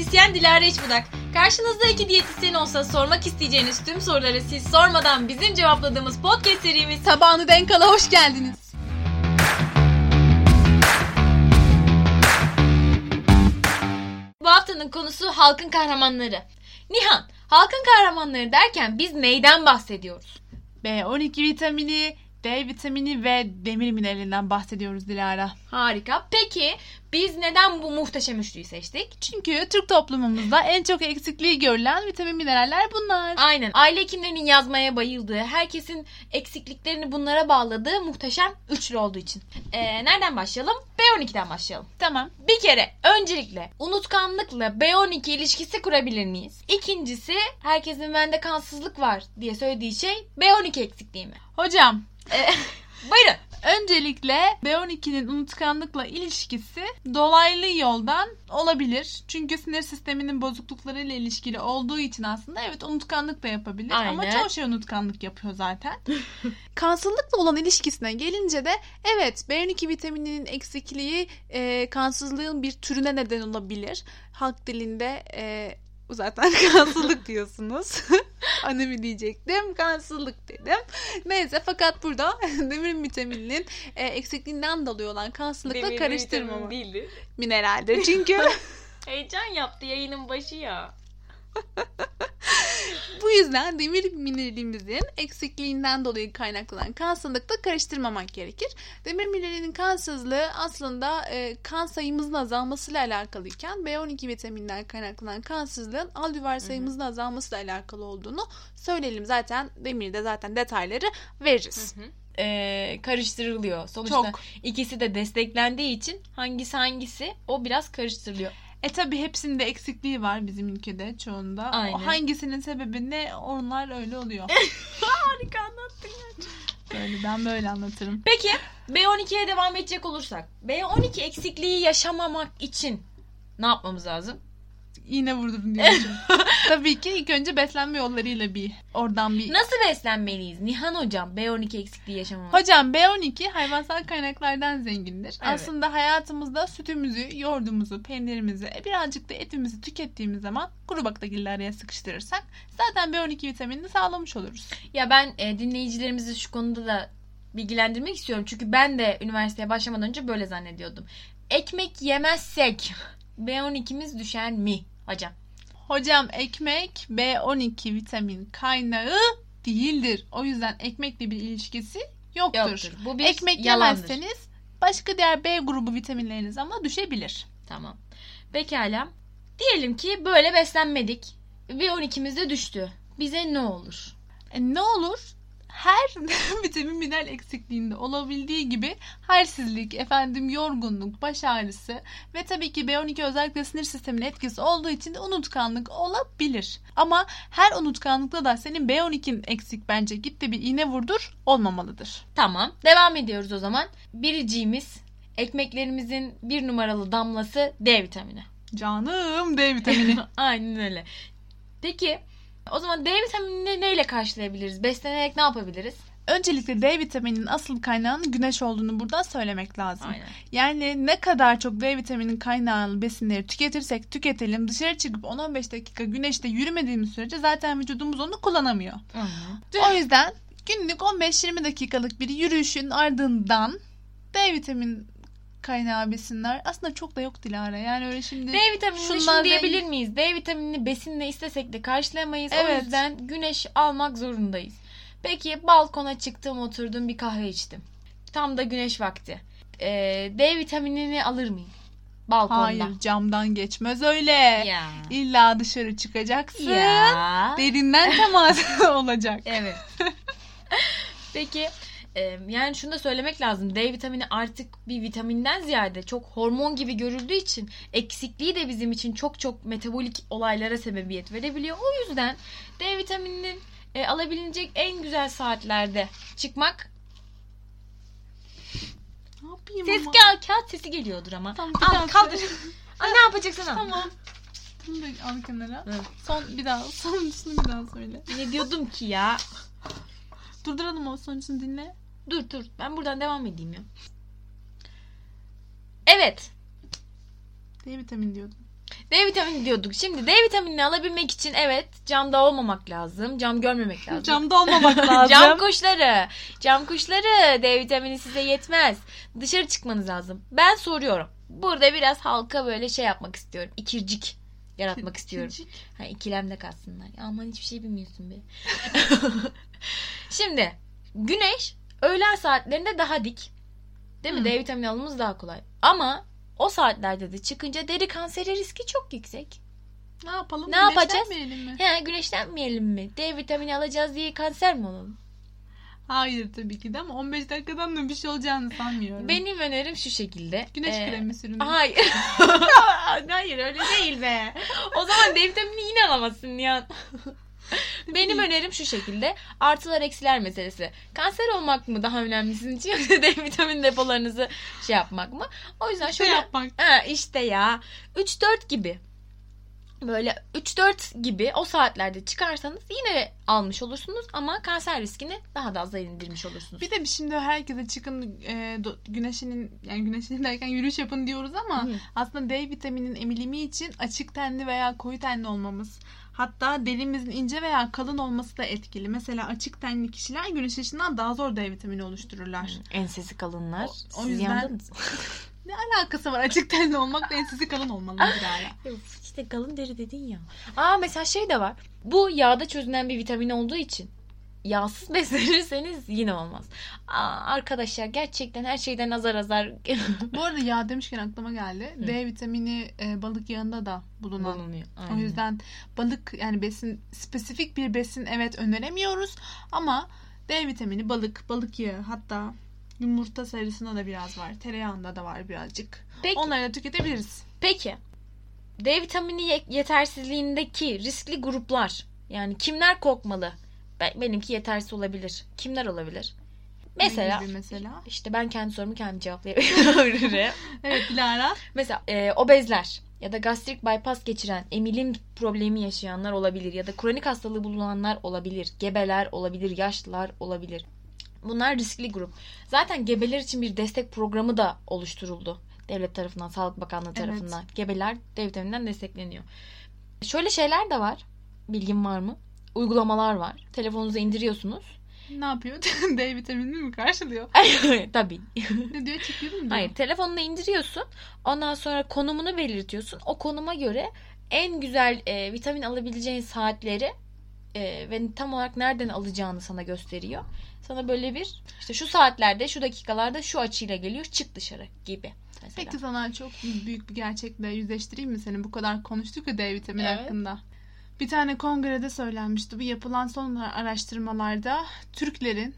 diyetisyen Dilara İçbudak. Karşınızda iki diyetisyen olsa sormak isteyeceğiniz tüm soruları siz sormadan bizim cevapladığımız podcast serimiz Tabağını denk ala hoş geldiniz. Bu haftanın konusu halkın kahramanları. Nihan, halkın kahramanları derken biz neyden bahsediyoruz? B12 vitamini, D vitamini ve demir mineralinden bahsediyoruz Dilara. Harika. Peki biz neden bu muhteşem üçlüyü seçtik? Çünkü Türk toplumumuzda en çok eksikliği görülen vitamin mineraller bunlar. Aynen. Aile hekimlerinin yazmaya bayıldığı, herkesin eksikliklerini bunlara bağladığı muhteşem üçlü olduğu için. Ee, nereden başlayalım? B12'den başlayalım. Tamam. Bir kere öncelikle unutkanlıkla B12 ilişkisi kurabilir miyiz? İkincisi herkesin bende kansızlık var diye söylediği şey B12 eksikliği mi? Hocam Ee, buyurun. öncelikle B12'nin unutkanlıkla ilişkisi dolaylı yoldan olabilir. Çünkü sinir sisteminin bozukluklarıyla ilişkili olduğu için aslında evet unutkanlık da yapabilir. Ama Aynen. çoğu şey unutkanlık yapıyor zaten. Kansızlıkla olan ilişkisine gelince de evet B12 vitamininin eksikliği e, kansızlığın bir türüne neden olabilir. Halk dilinde e, zaten kansızlık diyorsunuz. Annemi diyecektim. Kansızlık dedim. Neyse fakat burada demir vitamininin e, eksikliğinden dolayı olan kansızlıkla karıştırmama değildir. mineraldir. Çünkü Heyecan yaptı yayının başı ya. Bu yüzden demir mineralimizin eksikliğinden dolayı kaynaklanan kansızlıkla karıştırmamak gerekir. Demir mineralinin kansızlığı aslında e, kan sayımızın azalmasıyla alakalıyken B12 vitaminden kaynaklanan kansızlığın aldüvar sayımızın azalmasıyla alakalı olduğunu söyleyelim. Zaten demirde zaten detayları veririz. Ee, karıştırılıyor. Sonuçta Çok. ikisi de desteklendiği için hangisi hangisi o biraz karıştırılıyor. E tabi hepsinde eksikliği var bizim ülkede çoğunda. Aynen. O hangisinin sebebi ne onlar öyle oluyor. Harika anlattın. böyle ben böyle anlatırım. Peki B12'ye devam edecek olursak. B12 eksikliği yaşamamak için ne yapmamız lazım? İğne vurdurun diyormuşum. Tabii ki ilk önce beslenme yollarıyla bir oradan bir... Nasıl beslenmeliyiz? Nihan hocam B12 eksikliği yaşamamak. Hocam B12 hayvansal kaynaklardan zengindir. Evet. Aslında hayatımızda sütümüzü, yoğurdumuzu, peynirimizi, e, birazcık da etimizi tükettiğimiz zaman kuru baklagilli araya sıkıştırırsak zaten B12 vitaminini sağlamış oluruz. Ya ben e, dinleyicilerimizi şu konuda da bilgilendirmek istiyorum. Çünkü ben de üniversiteye başlamadan önce böyle zannediyordum. Ekmek yemezsek B12'miz düşer mi hocam? Hocam ekmek B12 vitamin kaynağı değildir. O yüzden ekmekle bir ilişkisi yoktur. Yoktur. Bu bir Ekmek yalandır. yemezseniz başka diğer B grubu vitaminleriniz ama düşebilir. Tamam. Pekala. Diyelim ki böyle beslenmedik. B12'miz de düştü. Bize ne olur? E, ne olur? Her vitamin mineral eksikliğinde olabildiği gibi halsizlik, efendim yorgunluk, baş ağrısı ve tabii ki B12 özellikle sinir sisteminin etkisi olduğu için unutkanlık olabilir. Ama her unutkanlıkta da senin B12'in eksik bence git de bir iğne vurdur olmamalıdır. Tamam. Devam ediyoruz o zaman. Biriciğimiz ekmeklerimizin bir numaralı damlası D vitamini. Canım D vitamini. Aynen öyle. Peki o zaman D vitaminini neyle karşılayabiliriz? Beslenerek ne yapabiliriz? Öncelikle D vitamininin asıl kaynağının güneş olduğunu buradan söylemek lazım. Aynen. Yani ne kadar çok D vitaminin kaynağlı besinleri tüketirsek tüketelim dışarı çıkıp 10-15 dakika güneşte yürümediğimiz sürece zaten vücudumuz onu kullanamıyor. O yüzden günlük 15-20 dakikalık bir yürüyüşün ardından D vitamin kaynağı besinler aslında çok da yok Dilara. Yani öyle şimdi D vitaminini Şunlar diyebilir miyiz? D vitaminini besinle istesek de karşılayamayız. O Evet. yüzden güneş almak zorundayız. Peki balkona çıktım oturdum bir kahve içtim. Tam da güneş vakti. Ee, D vitaminini alır mıyım? Balkonda. hayır camdan geçmez öyle. Ya. İlla dışarı çıkacaksın. Ya. Derinden temas olacak. Evet. Peki yani şunu da söylemek lazım. D vitamini artık bir vitaminden ziyade çok hormon gibi görüldüğü için eksikliği de bizim için çok çok metabolik olaylara sebebiyet verebiliyor. O yüzden D vitamininin e, alabilecek en güzel saatlerde çıkmak. Ne yapayım Ses ama? kağıt, kağıt sesi geliyordur ama. Tamam, bir Al kaldır. Ay, ne yapacaksın. Tamam. Bunu da al kenara. Evet. Son bir daha sonuncusunu bir daha söyle. Ne diyordum ki ya? Durduralım o sonuncusunu dinle. Dur dur ben buradan devam edeyim ya. Evet D vitamini diyordum. D vitamini diyorduk. Şimdi D vitaminini alabilmek için evet camda olmamak lazım. Cam görmemek lazım. Camda olmamak lazım. cam kuşları. Cam kuşları D vitamini size yetmez. Dışarı çıkmanız lazım. Ben soruyorum. Burada biraz halka böyle şey yapmak istiyorum. İkircik yaratmak istiyorum. Ha, ikilemde kalsınlar. Aman hiçbir şey bilmiyorsun be. Şimdi güneş öğlen saatlerinde daha dik. Değil mi? Hı. D vitamini alımımız daha kolay. Ama o saatlerde de çıkınca deri kanseri riski çok yüksek. Ne yapalım? Ne yapacağız? Mi? He, güneşlenmeyelim mi? D vitamini alacağız diye kanser mi olalım? Hayır tabii ki de ama 15 dakikadan da bir şey olacağını sanmıyorum. Benim önerim şu şekilde. Güneş Ee, kremi sürün. Hayır. Hayır öyle değil be. O zaman D vitamini yine alamazsın ya. Benim önerim şu şekilde. Artılar eksiler meselesi. Kanser olmak mı daha önemli sizin için yoksa D vitamini depolarınızı şey yapmak mı? O yüzden şöyle yapmak. Ha, işte ya. 3-4 gibi. Böyle 3-4 gibi o saatlerde çıkarsanız yine almış olursunuz ama kanser riskini daha da aza indirmiş olursunuz. Bir de şimdi herkese çıkın e, güneşinin yani güneşinin derken yürüyüş yapın diyoruz ama Hı. aslında D vitaminin emilimi için açık tenli veya koyu tenli olmamız hatta derimizin ince veya kalın olması da etkili. Mesela açık tenli kişiler güneş ışığından daha zor D vitamini oluştururlar. Ensesi kalınlar. O- o Siz yüzden-. Ne alakası var açık tenli olmakla ensesi kalın olmalı. Of, işte kalın deri dedin ya. Aa mesela şey de var. Bu yağda çözünen bir vitamin olduğu için yağsız beslenirseniz yine olmaz. Aa, arkadaşlar gerçekten her şeyden azar azar Bu arada yağ demişken aklıma geldi. Hı. D vitamini e, balık yağında da bulunan bulunuyor. O Aynen. yüzden balık yani besin spesifik bir besin evet öneremiyoruz ama D vitamini balık, balık yağı hatta yumurta sarısında da biraz var. Tereyağında da var birazcık. Peki, Onları da tüketebiliriz. peki D vitamini ye- yetersizliğindeki riskli gruplar yani kimler korkmalı? Ben, benimki yetersiz olabilir. Kimler olabilir? Mesela mesela. işte ben kendi sorumu kendim cevaplayabilirim. Evet Dilara. Mesela e, obezler ya da gastrik bypass geçiren, emilim problemi yaşayanlar olabilir ya da kronik hastalığı bulunanlar olabilir, gebeler olabilir, yaşlılar olabilir. Bunlar riskli grup. Zaten gebeler için bir destek programı da oluşturuldu. Devlet tarafından, Sağlık Bakanlığı Evet. tarafından. Gebeler D vitamininden destekleniyor. Şöyle şeyler de var. Bilgin var mı? Uygulamalar var. Telefonunuza indiriyorsunuz. Ne yapıyor? D vitaminini mi karşılıyor? Tabii. Ne diyor? Çekiyor mu diyor? Hayır telefonuna indiriyorsun. Ondan sonra konumunu belirtiyorsun. O konuma göre en güzel e, vitamin alabileceğin saatleri e, ve tam olarak nereden alacağını sana gösteriyor. Sana böyle bir işte şu saatlerde şu dakikalarda şu açıyla geliyor çık dışarı gibi. Mesela. Peki sana çok büyük bir gerçekle yüzleştireyim mi seni? Bu kadar konuştuk ya D vitamini Evet. hakkında. Bir tane kongrede söylenmişti. Bu yapılan son araştırmalarda Türklerin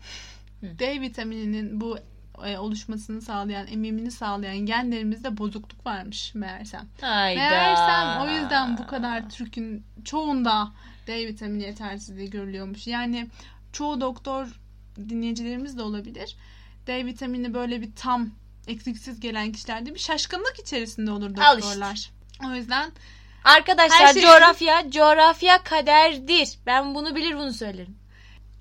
Hı. D vitamininin bu e, oluşmasını sağlayan, emimini sağlayan genlerimizde bozukluk varmış meğersem. Hayda. Meğersem o yüzden bu kadar Türk'ün çoğunda D vitamini yetersizliği görülüyormuş. Yani çoğu doktor dinleyicilerimiz de olabilir. D vitamini böyle bir tam eksiksiz gelen kişilerde bir şaşkınlık içerisinde olur Al işte. doktorlar. O yüzden Arkadaşlar Her şey- coğrafya coğrafya kaderdir. Ben bunu bilir bunu söylerim.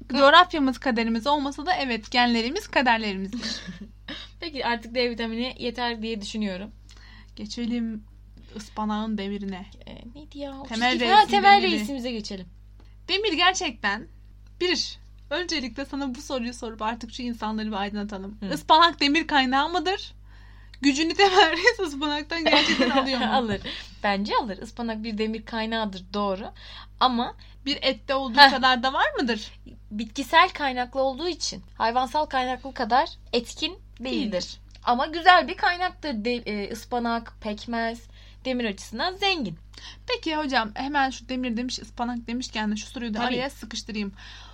coğrafyamız kaderimiz olmasa da evet genlerimiz kaderlerimizdir. Peki artık D vitamini yeter diye düşünüyorum. Geçelim ıspanağın devirine. E, neydi ya? O Temel reisin ha, temel demiri. reisimize geçelim. Demir gerçekten bir öncelikle sana bu soruyu sorup artık şu insanları bir aydınlatalım. Hı. Ispanak demir kaynağı mıdır? Gücünü temel reis ıspanaktan gerçekten alıyor mu? alır. Bence alır. Ispanak bir demir kaynağıdır doğru. Ama Bir ette olduğu Heh. kadar da var mıdır? bitkisel kaynaklı olduğu için hayvansal kaynaklı kadar etkin değildir. Değildir. Ama güzel bir kaynaktır. De, e, ıspanak, pekmez, demir açısından zengin. Peki hocam hemen şu demir demiş ıspanak demişken de şu soruyu da Tabii. araya sıkıştırayım.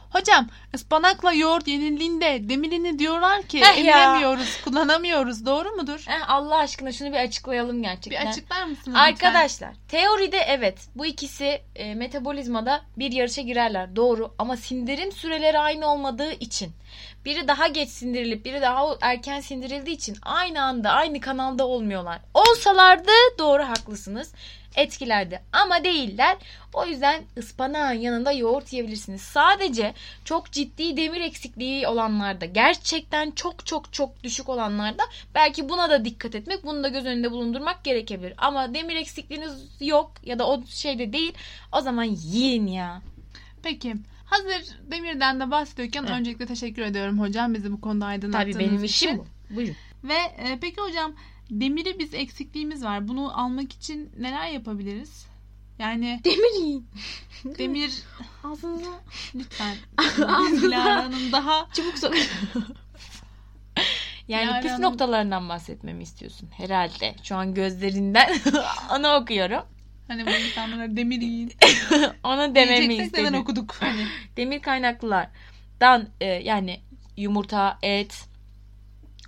Hocam ıspanakla yoğurt yenildiğinde demirini diyorlar ki Heh kullanamıyoruz. Doğru mudur? Eh, Allah aşkına şunu bir açıklayalım gerçekten. Bir açıklar mısınız lütfen? Arkadaşlar teoride evet bu ikisi e, metabolizmada bir yarışa girerler doğru ama sindirim süreleri aynı olmadığı için biri daha geç sindirilip biri daha erken sindirildiği için aynı anda aynı kanalda olmuyorlar. Olsalardı doğru haklısınız. Etkilerdi ama değiller. O yüzden ıspanağın yanında yoğurt yiyebilirsiniz. Sadece çok ciddi demir eksikliği olanlarda, gerçekten çok çok çok düşük olanlarda belki buna da dikkat etmek, bunu da göz önünde bulundurmak gerekebilir. Ama demir eksikliğiniz yok ya da o şeyde değil, o zaman yiyin ya. Peki. Hazır demirden de bahsediyorken Hı. öncelikle teşekkür ediyorum hocam bizi bu konuda aydınlattığınız Tabii benim için. işim bu. Buyurun. Ve e, peki hocam demiri biz eksikliğimiz var. Bunu almak için neler yapabiliriz? Yani Demir yiyin. demir Ağzınıza lütfen. Ağzınıza- Hanım daha çabuk sok. Yani Dilara püf Hanım- noktalarından bahsetmemi istiyorsun herhalde. Şu an gözlerinden onu okuyorum. hani bu insanlara demir yiyin. Onu dememi istedim. okuduk? Hani Demir kaynaklılardan e, yani yumurta, et,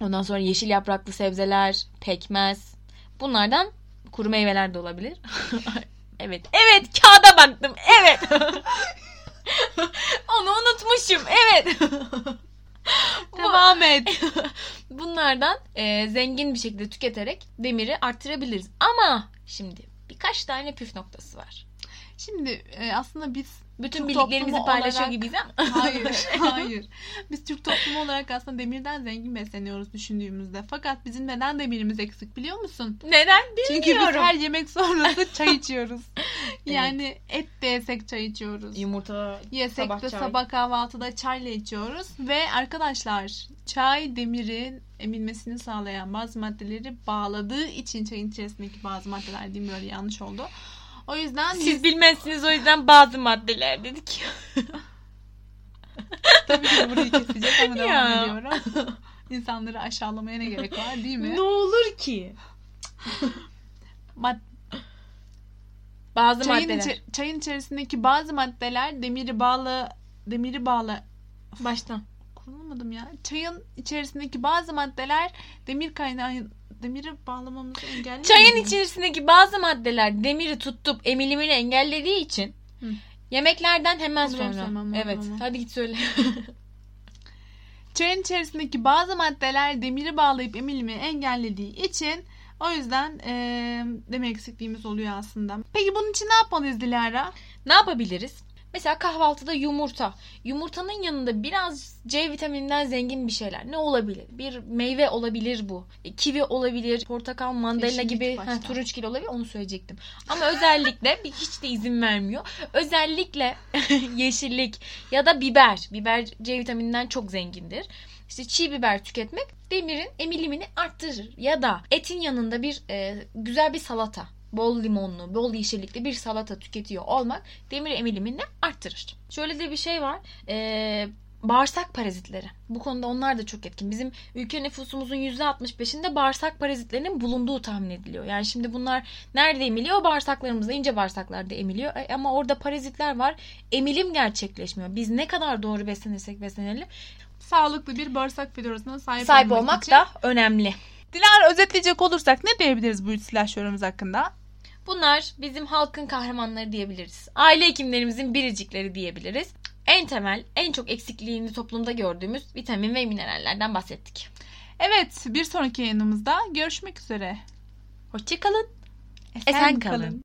ondan sonra yeşil yapraklı sebzeler, pekmez. Bunlardan kuru meyveler de olabilir. evet, evet kağıda baktım. Evet. Onu unutmuşum. Evet. devam et. Bunlardan e, zengin bir şekilde tüketerek demiri arttırabiliriz. Ama şimdi birkaç tane püf noktası var. Şimdi e, aslında biz Bütün Türk bildiklerimizi toplumu paylaşıyor olarak- gibiyiz ama. hayır, hayır. Biz Türk toplumu olarak aslında demirden zengin besleniyoruz düşündüğümüzde. Fakat bizim neden demirimiz eksik biliyor musun? Neden Çünkü biz bilmiyorum. her yemek sonrası çay içiyoruz. Yani et de yesek çay içiyoruz. Yumurta, Yesek sabah de çay. sabah kahvaltıda çayla içiyoruz. Ve arkadaşlar çay demirin emilmesini sağlayan bazı maddeleri bağladığı için çayın içerisindeki bazı maddeler diyeyim böyle yanlış oldu. O yüzden Siz biz bilmezsiniz o yüzden bazı maddeler dedik. tabii ki burayı keseceğiz ama devam Ya. ediyorum. İnsanları aşağılamaya ne gerek var değil mi? ne olur ki? Mad- Bazı çayın, maddeler. içe- çayın içerisindeki bazı maddeler demiri bağlı demiri bağlı Baştan. Kurulmadım ya. Çayın içerisindeki bazı maddeler demir kaynağı demiri bağlamamızı engelliyor. Çayın mu? içerisindeki bazı maddeler demiri tutup emilimini engellediği için Hı. yemeklerden hemen benim sonra. lazım Evet. ama. Hadi git söyle. Çayın içerisindeki bazı maddeler demiri bağlayıp emilimi engellediği için o yüzden eee demir eksikliğimiz oluyor aslında. Peki bunun için ne yapmalıyız Dilara? ne yapabiliriz? Mesela kahvaltıda yumurta. Yumurtanın yanında biraz C vitamininden zengin bir şeyler. Ne olabilir? Bir meyve olabilir bu. E, Kivi olabilir, portakal, mandalina Yeşillik gibi ha, turunçgil olabilir. Onu söyleyecektim. Ama özellikle hiç de izin vermiyor. Özellikle yeşillik ya da biber. Biber C vitamininden çok zengindir. İşte çiğ biber tüketmek demirin emilimini arttırır. Ya da etin yanında bir e, güzel bir salata. Bol limonlu, bol yeşillikli bir salata tüketiyor olmak demir emilimini arttırır. Şöyle de bir şey var. E, bağırsak parazitleri. Bu konuda onlar da çok etkin. Bizim ülke nüfusumuzun %65'inde bağırsak parazitlerinin bulunduğu tahmin ediliyor. Yani şimdi bunlar nerede emiliyor? Bağırsaklarımızda, ince bağırsaklarda emiliyor. E, ama orada parazitler var. Emilim gerçekleşmiyor. Biz ne kadar doğru beslenirsek beslenelim Sağlıklı bir bağırsak florasına sahip, sahip olmak, olmak için. da önemli. Dilara özetleyecek olursak ne diyebiliriz bu üç silahşörümüz hakkında? Bunlar bizim halkın kahramanları diyebiliriz. Aile hekimlerimizin biricikleri diyebiliriz. En temel, en çok eksikliğini toplumda gördüğümüz vitamin ve minerallerden bahsettik. Evet bir sonraki yayınımızda görüşmek üzere. Hoşçakalın. Esen kalın.